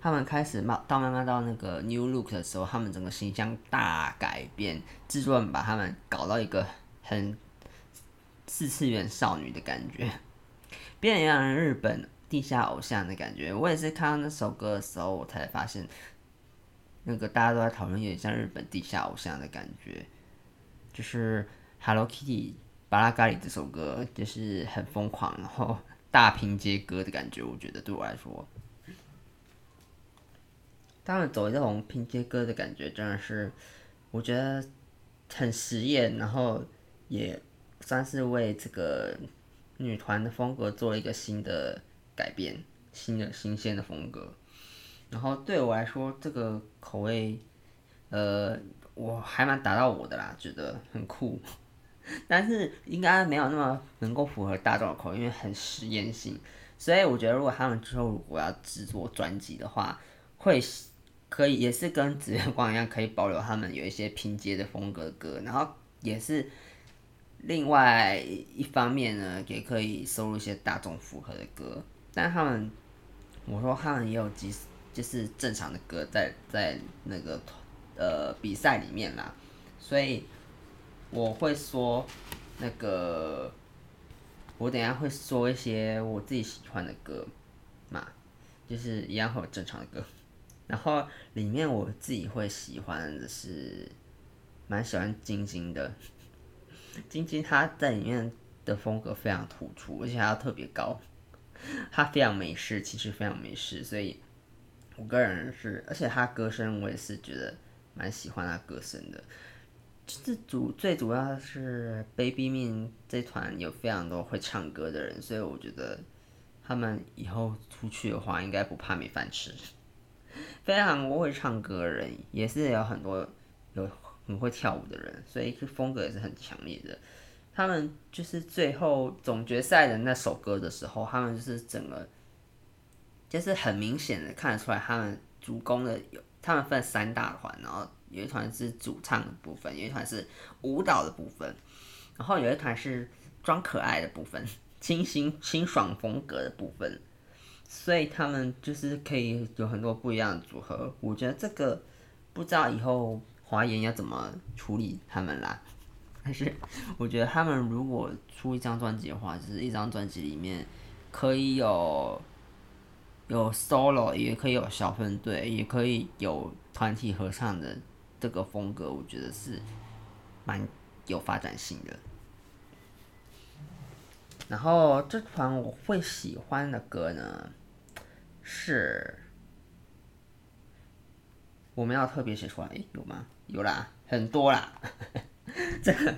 他们开始慢到慢慢到那个 New Look 的时候，他们整个形象大改变，制作人把他们搞到一个很四次元少女的感觉，变得让人日本地下偶像的感觉。我也是看到那首歌的时候，我才发现，那个大家都在讨论，有点像日本地下偶像的感觉，就是 Hello Kitty 巴拉咖喱这首歌，就是很疯狂，然后大拼接歌的感觉。我觉得对我来说。他们走这种拼接歌的感觉，真的是我觉得很实验，然后也算是为这个女团的风格做了一个新的改变，新的新鲜的风格。然后对我来说，这个口味呃，我还蛮达到我的啦，觉得很酷，但是应该没有那么能够符合大众的口味，因为很实验性，所以我觉得如果他们之后如果要制作专辑的话，会可以也是跟紫月光一样，可以保留他们有一些拼接的风格的歌，然后也是另外一方面呢，也可以收录一些大众符合的歌，但他们我说他们也有几就是正常的歌在在那个。呃，比赛里面啦，所以我会说那个，我等下会说一些我自己喜欢的歌嘛，就是一样会有正常的歌，然后里面我自己会喜欢的是，蛮喜欢晶晶的，晶晶她在里面的风格非常突出，而且她特别高，她非常美式，其实非常美式，所以我个人是，而且她歌声我也是觉得。蛮喜欢她歌声的，就是主最主要是 Baby Min 这团有非常多会唱歌的人，所以我觉得他们以后出去的话应该不怕没饭吃。非常会唱歌的人，也是有很多有很会跳舞的人，所以风格也是很强烈的。他们就是最后总决赛的那首歌的时候，他们就是整个就是很明显的看得出来，他们主攻的有。他们分三大团，然后有一团是主唱的部分，有一团是舞蹈的部分，然后有一团是装可爱的部分，清新清爽风格的部分。所以他们就是可以有很多不一样的组合。我觉得这个不知道以后华研要怎么处理他们啦。但是我觉得他们如果出一张专辑的话，就是一张专辑里面可以有。有 solo 也可以有小分队，也可以有团体合唱的这个风格，我觉得是蛮有发展性的。然后这团我会喜欢的歌呢，是我们要特别写出来，有吗？有啦，很多啦。这个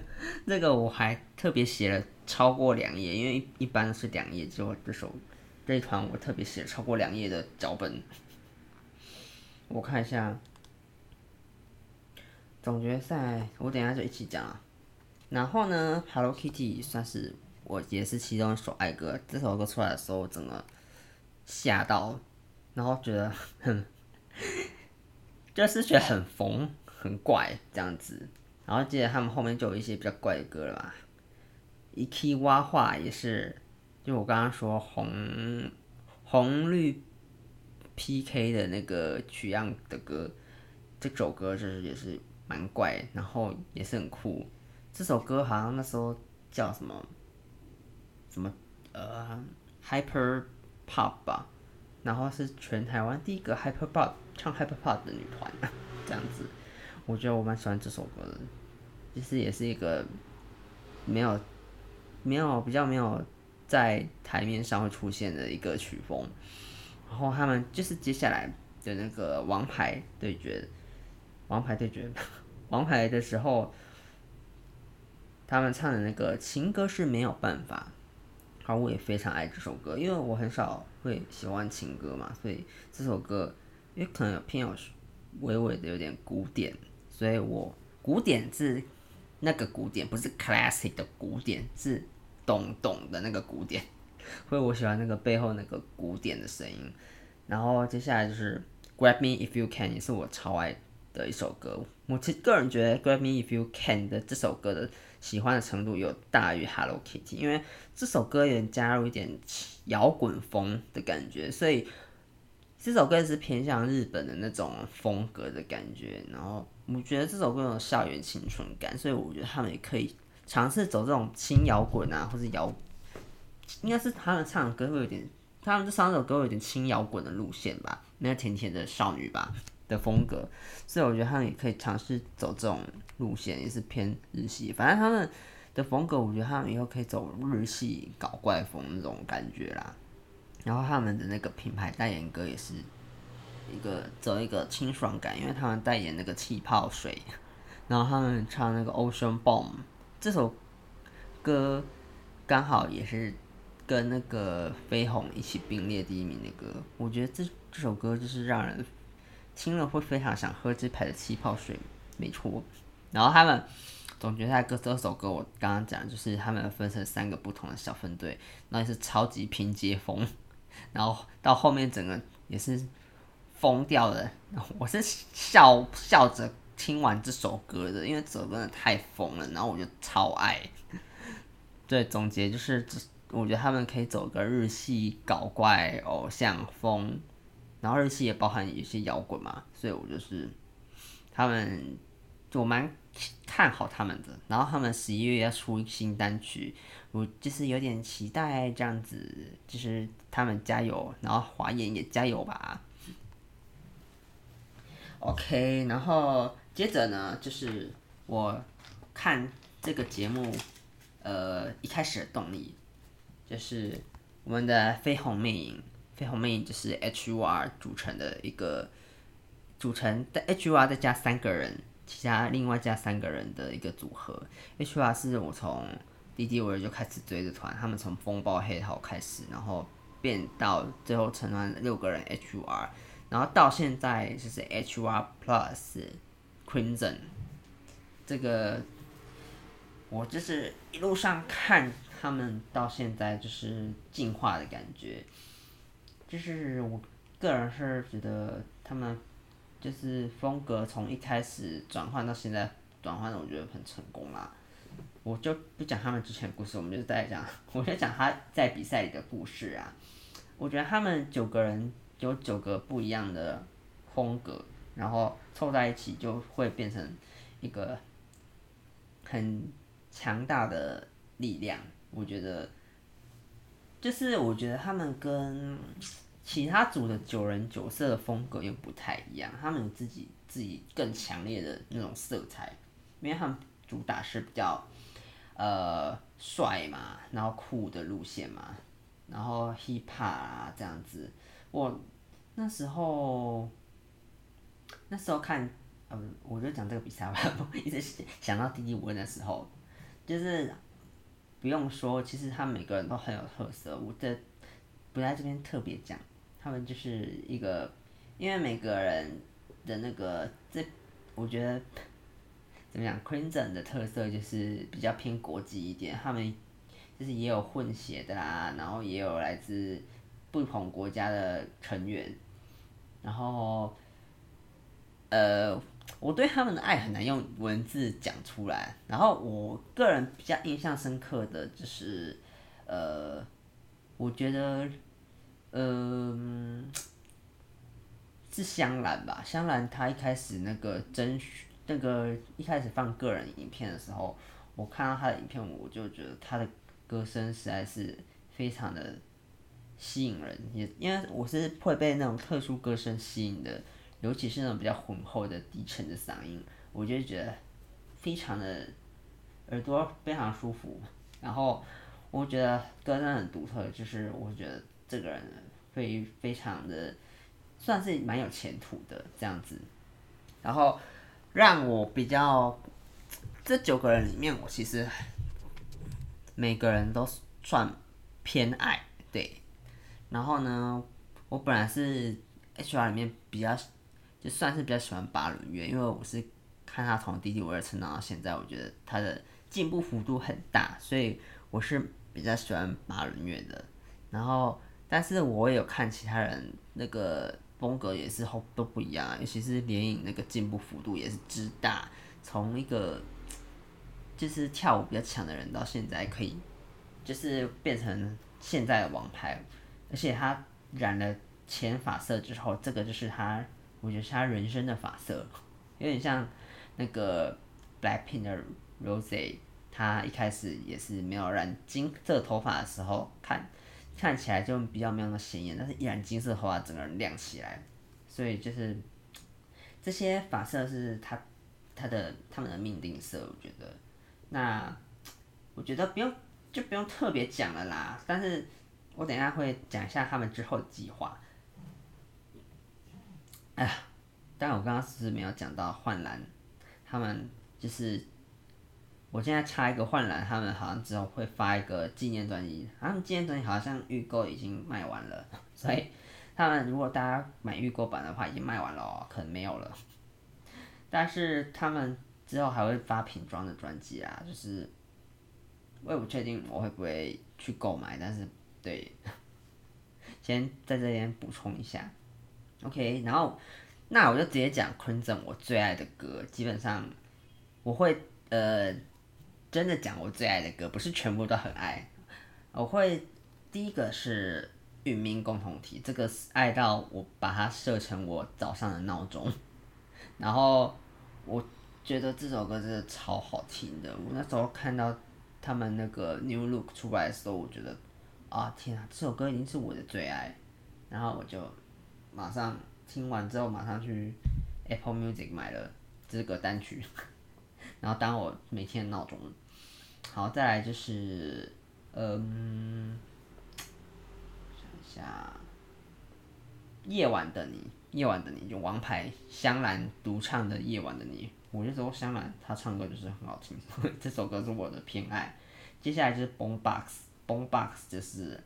这个我还特别写了超过两页，因为一般是两页，就这首。这一团我特别写了超过两页的脚本，我看一下总决赛，我等下就一起讲啊。然后呢，Hello Kitty 算是我也是其中一首爱歌。这首歌出来的时候，整个吓到，然后觉得很，就是觉得很疯、很怪这样子。然后记得他们后面就有一些比较怪的歌了吧，Iki 蛙化也是。就我刚刚说红红绿 PK 的那个取样的歌，这首歌就是也是蛮怪，然后也是很酷。这首歌好像那时候叫什么什么呃 Hyper Pop 吧，然后是全台湾第一个 Hyper Pop 唱 Hyper Pop 的女团，这样子。我觉得我蛮喜欢这首歌的，其实也是一个没有没有比较没有。在台面上会出现的一个曲风，然后他们就是接下来的那个王牌对决，王牌对决，王牌的时候，他们唱的那个情歌是没有办法，我也非常爱这首歌，因为我很少会喜欢情歌嘛，所以这首歌因为可能有偏有微微的有点古典，所以我古典是那个古典，不是 classic 的古典是。咚咚的那个古典，所以我喜欢那个背后那个古典的声音。然后接下来就是《Grab Me If You Can》，也是我超爱的一首歌。我其实个人觉得《Grab Me If You Can》的这首歌的喜欢的程度有大于《Hello Kitty》，因为这首歌有点加入一点摇滚风的感觉，所以这首歌是偏向日本的那种风格的感觉。然后我觉得这首歌有校园青春感，所以我觉得他们也可以。尝试走这种轻摇滚啊，或是摇，应该是他们唱的歌会有点，他们这三首歌有点轻摇滚的路线吧，那个甜甜的少女吧的风格，所以我觉得他们也可以尝试走这种路线，也是偏日系。反正他们的风格，我觉得他们以后可以走日系搞怪风那种感觉啦。然后他们的那个品牌代言歌也是一个走一个清爽感，因为他们代言那个气泡水，然后他们唱那个 Ocean Bomb。这首歌刚好也是跟那个飞鸿一起并列第一名的歌，我觉得这这首歌就是让人听了会非常想喝这牌的气泡水，没错。然后他们总决赛歌这首歌，我刚刚讲就是他们分成三个不同的小分队，那也是超级拼接风，然后到后面整个也是疯掉了。我是笑笑着听完这首歌的，因为这首真的太疯了，然后我就超爱。对，总结就是，我觉得他们可以走个日系搞怪偶像风。然后日系也包含一些摇滚嘛，所以我就是他们，我蛮看好他们的。然后他们十一月要出新单曲，我就是有点期待这样子，就是他们加油，然后华研也加油吧。OK，然后接着呢，就是我看这个节目，呃，一开始的动力就是我们的绯红魅影。绯红魅影就是 HUR 组成的一个组成的 HUR 再加三个人，其他另外加三个人的一个组合。HUR 是我从 DD52 就开始追的团，他们从风暴黑桃开始，然后变到最后成团六个人 HUR，然后到现在就是 HUR Plus Crimson。这个我就是一路上看他们到现在就是进化的感觉。就是我个人是觉得他们就是风格从一开始转换到现在转换的，我觉得很成功啦。我就不讲他们之前的故事，我们就在讲，我就讲他在比赛里的故事啊。我觉得他们九个人有九个不一样的风格，然后凑在一起就会变成一个很强大的力量。我觉得。就是我觉得他们跟其他组的九人九色的风格又不太一样，他们有自己自己更强烈的那种色彩，因为他们主打是比较呃帅嘛，然后酷的路线嘛，然后 hip hop 啊这样子。我那时候那时候看，呃，我就讲这个比赛吧，一直想到 DD51 的时候，就是。不用说，其实他每个人都很有特色。我这不在这边特别讲，他们就是一个，因为每个人的那个这，我觉得怎么讲，Crimson 的特色就是比较偏国际一点。他们就是也有混血的啦，然后也有来自不同国家的成员，然后呃。我对他们的爱很难用文字讲出来，然后我个人比较印象深刻的就是，呃，我觉得，嗯、是香兰吧？香兰她一开始那个甄，那个一开始放个人影片的时候，我看到她的影片，我就觉得她的歌声实在是非常的吸引人，也因为我是会被那种特殊歌声吸引的。尤其是那种比较浑厚的低沉的嗓音，我就觉得非常的耳朵非常舒服。然后我觉得歌声很独特，就是我觉得这个人会非常的算是蛮有前途的这样子。然后让我比较这九个人里面，我其实每个人都算偏爱对。然后呢，我本来是 HR 里面比较。就算是比较喜欢巴伦月，因为我是看他从 DD52 成长到现在，我觉得他的进步幅度很大，所以我是比较喜欢巴伦月的。然后，但是我也有看其他人那个风格也是都都不一样，尤其是连影那个进步幅度也是之大，从一个就是跳舞比较强的人到现在可以就是变成现在的王牌，而且他染了浅发色之后，这个就是他。我觉得是他人生的发色，有点像那个 Blackpink 的 Rose，他一开始也是没有染金色头发的时候，看看起来就比较没有那么显眼，但是一染金色的话，整个人亮起来。所以就是这些发色是他他的他们的命定色，我觉得。那我觉得不用就不用特别讲了啦，但是我等一下会讲一下他们之后的计划。哎呀，但我刚刚是不是没有讲到幻蓝？他们就是，我现在插一个幻蓝，他们好像之后会发一个纪念专辑，他们纪念专辑好像预购已经卖完了，所以他们如果大家买预购版的话，已经卖完了哦，可能没有了。但是他们之后还会发瓶装的专辑啊，就是我也不确定我会不会去购买，但是对，先在这边补充一下。OK，然后那我就直接讲坤正我最爱的歌，基本上我会呃真的讲我最爱的歌，不是全部都很爱，我会第一个是。与命共同体，这个爱到我把它设成我早上的闹钟，然后我觉得这首歌真的超好听的。我那时候看到他们那个 New Look 出来的时候，我觉得啊天啊，这首歌已经是我的最爱。然后我就马上听完之后，马上去 Apple Music 买了这个单曲，然后当我每天闹钟。好，再来就是嗯。想一下夜晚的你，夜晚的你就王牌香兰独唱的《夜晚的你》，我就说香兰她唱歌就是很好听，这首歌是我的偏爱。接下来就是 Boombox，Boombox 就是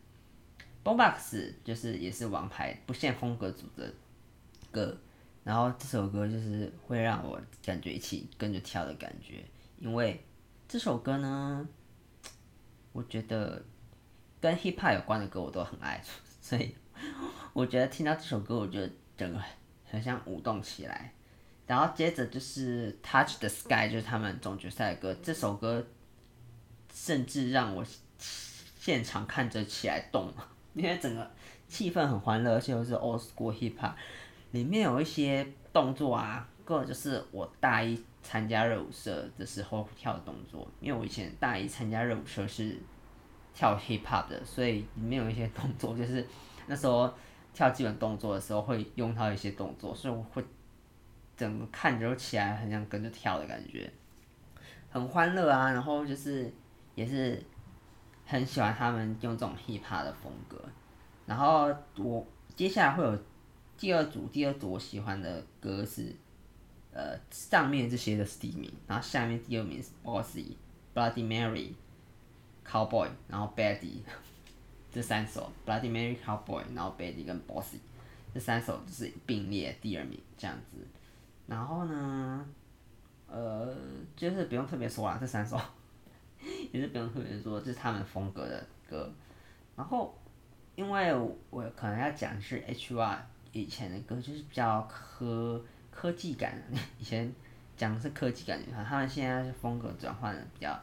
Boombox 就是也是王牌不限风格组的歌，然后这首歌就是会让我感觉一起跟着跳的感觉，因为这首歌呢，我觉得跟 Hip Hop 有关的歌我都很爱。所以我觉得听到这首歌，我觉得整个很像舞动起来。然后接着就是《Touch the Sky》，就是他们总决赛的歌。这首歌甚至让我现场看着起来动，因为整个气氛很欢乐，而且又是 Old School Hip Hop，里面有一些动作啊，个就是我大一参加热舞社的时候跳的动作。因为我以前大一参加热舞社是。跳 hip hop 的，所以里面有一些动作，就是那时候跳基本动作的时候会用到一些动作，所以我会整个看着起来很像跟着跳的感觉，很欢乐啊。然后就是也是很喜欢他们用这种 hip hop 的风格。然后我接下来会有第二组，第二组我喜欢的歌是呃上面这些的是第一名，然后下面第二名是 Bossy Bloody Mary。Cowboy，然后 Baddie 这三首，Bloody Mary Cowboy，然后 Baddie 跟 Bossy 这三首就是并列第二名这样子。然后呢，呃，就是不用特别说了，这三首 也是不用特别说，这是他们风格的歌。然后，因为我可能要讲是 HY 以前的歌，就是比较科科技感，以前讲的是科技感，他们现在是风格转换的比较。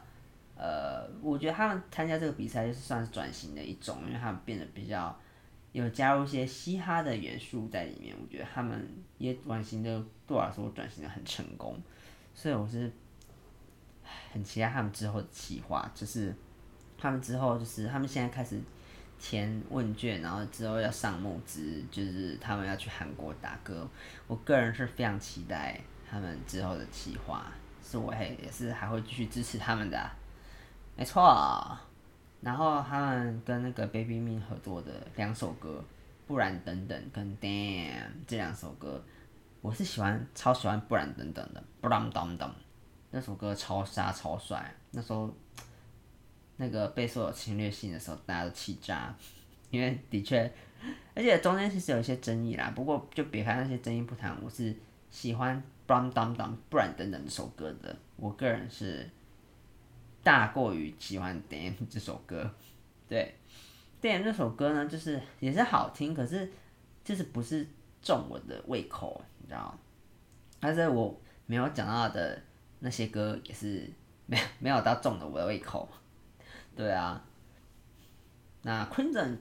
呃，我觉得他们参加这个比赛就是算是转型的一种，因为他们变得比较有加入一些嘻哈的元素在里面。我觉得他们也转型的，对我来说转型的很成功，所以我是很期待他们之后的企划，就是他们之后就是他们现在开始填问卷，然后之后要上募资，就是他们要去韩国打歌。我个人是非常期待他们之后的企划，是我也也是还会继续支持他们的。没错，然后他们跟那个 Baby Me 合作的两首歌，不然等等跟 Damn 这两首歌，我是喜欢超喜欢不然等等的，不然等等那首歌超杀超帅，那时候那个被说有侵略性的时候，大家都气炸，因为的确，而且中间其实有一些争议啦，不过就别看那些争议不谈，我是喜欢不然等等不然等等这首歌的，我个人是。大过于喜欢《Damn》这首歌，对，《Damn》这首歌呢，就是也是好听，可是就是不是中我的胃口，你知道？但是我没有讲到的那些歌也是没没有到中的我的胃口，对啊。那昆正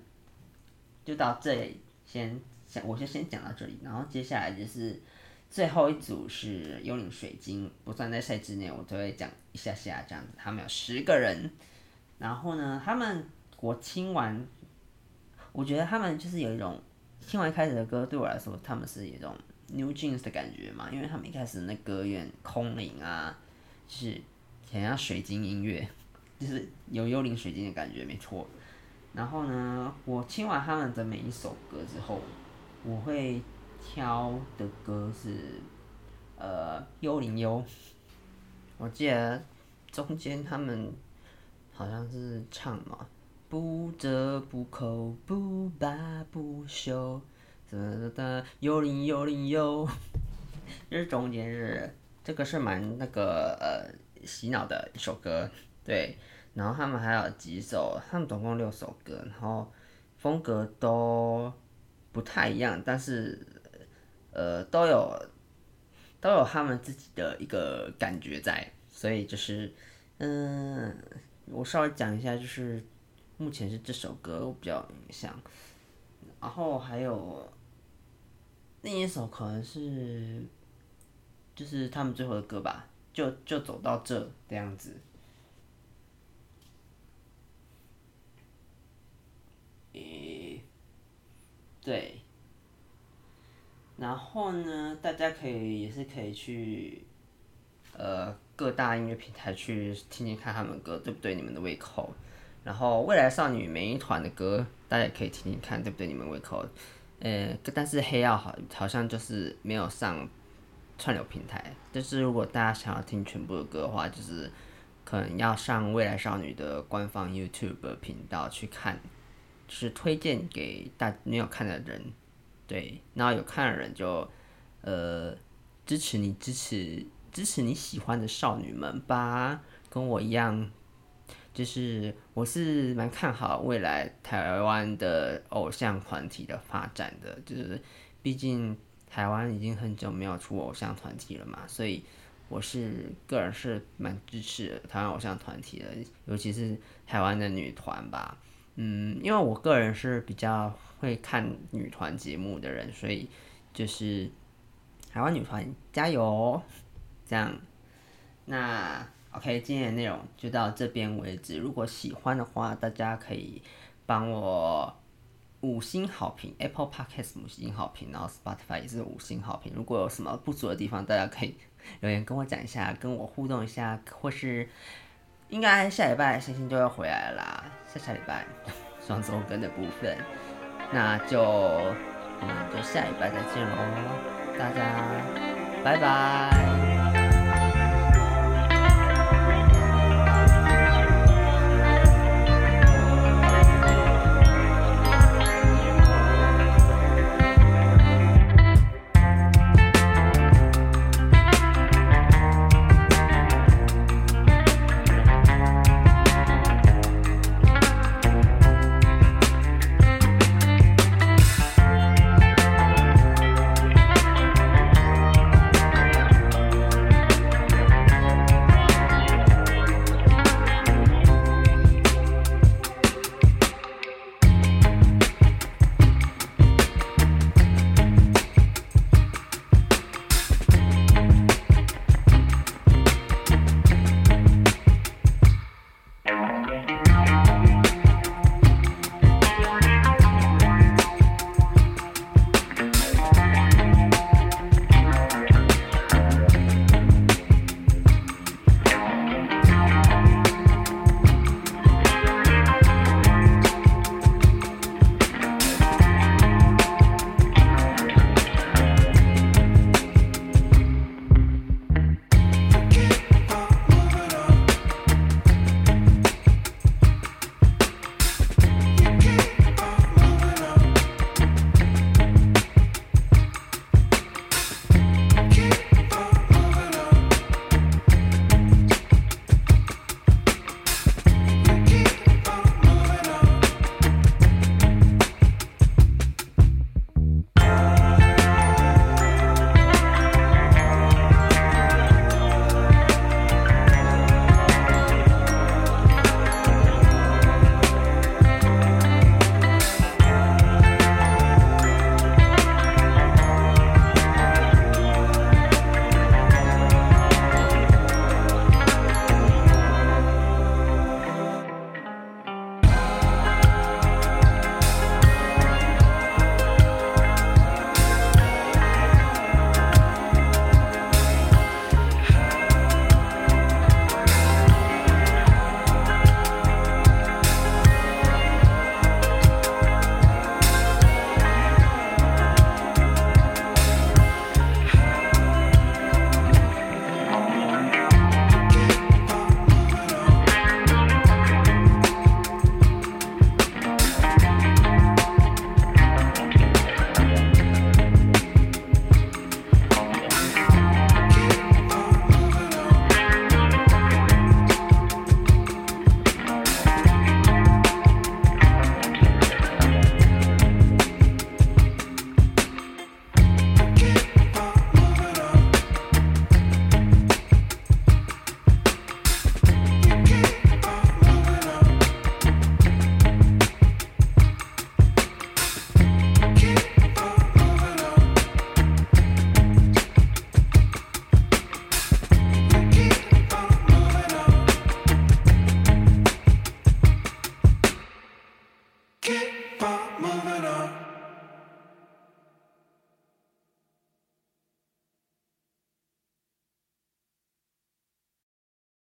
就到这里，先先我就先讲到这里，然后接下来就是。最后一组是幽灵水晶，不算在赛之内，我都会讲一下下这样子。他们有十个人，然后呢，他们我听完，我觉得他们就是有一种听完一开始的歌，对我来说，他们是一种 New Jeans 的感觉嘛，因为他们一开始那歌有点空灵啊，就是很像水晶音乐，就是有幽灵水晶的感觉，没错。然后呢，我听完他们的每一首歌之后，我会。挑的歌是，呃，幽灵幽。我记得中间他们好像是唱嘛，不折不扣，不罢不休，哒哒哒，幽灵幽灵幽，就是中间是这个是蛮那个呃洗脑的一首歌，对，然后他们还有几首，他们总共六首歌，然后风格都不太一样，但是呃都有都有他们自己的一个感觉在，所以就是嗯、我稍微讲一下，就是目前是这首歌我比较有印象。然后还有另一首可能是，就是他们最后的歌吧，就就走到这这样子。诶，对。然后呢，大家可以也是可以去，呃，各大音乐平台去听听看他们歌对不对你们的胃口。然后未来少女每一团的歌，大家也可以听听看，对不对？你们胃口，呃，但是黑曜好好像就是没有上串流平台。就是如果大家想要听全部的歌的话，就是可能要上未来少女的官方 YouTube 频道去看，是推荐给大没有看的人，对，然后有看的人就呃支持你，支持支持你喜欢的少女们吧，跟我一样。就是我是蛮看好未来台湾的偶像团体的发展的，就是毕竟台湾已经很久没有出偶像团体了嘛，所以我是个人是蛮支持台湾偶像团体的，尤其是台湾的女团吧。嗯，因为我个人是比较会看女团节目的人，所以就是台湾女团加油哦，这样，那。OK，今天的内容就到这边为止。如果喜欢的话，大家可以帮我五星好评，Apple Podcast 五星好评，然后 Spotify 也是五星好评。如果有什么不足的地方，大家可以留言跟我讲一下，跟我互动一下，或是应该下礼拜星星就要回来啦，下下礼拜双周更的部分，那就我们就下礼拜再见喽，大家拜拜。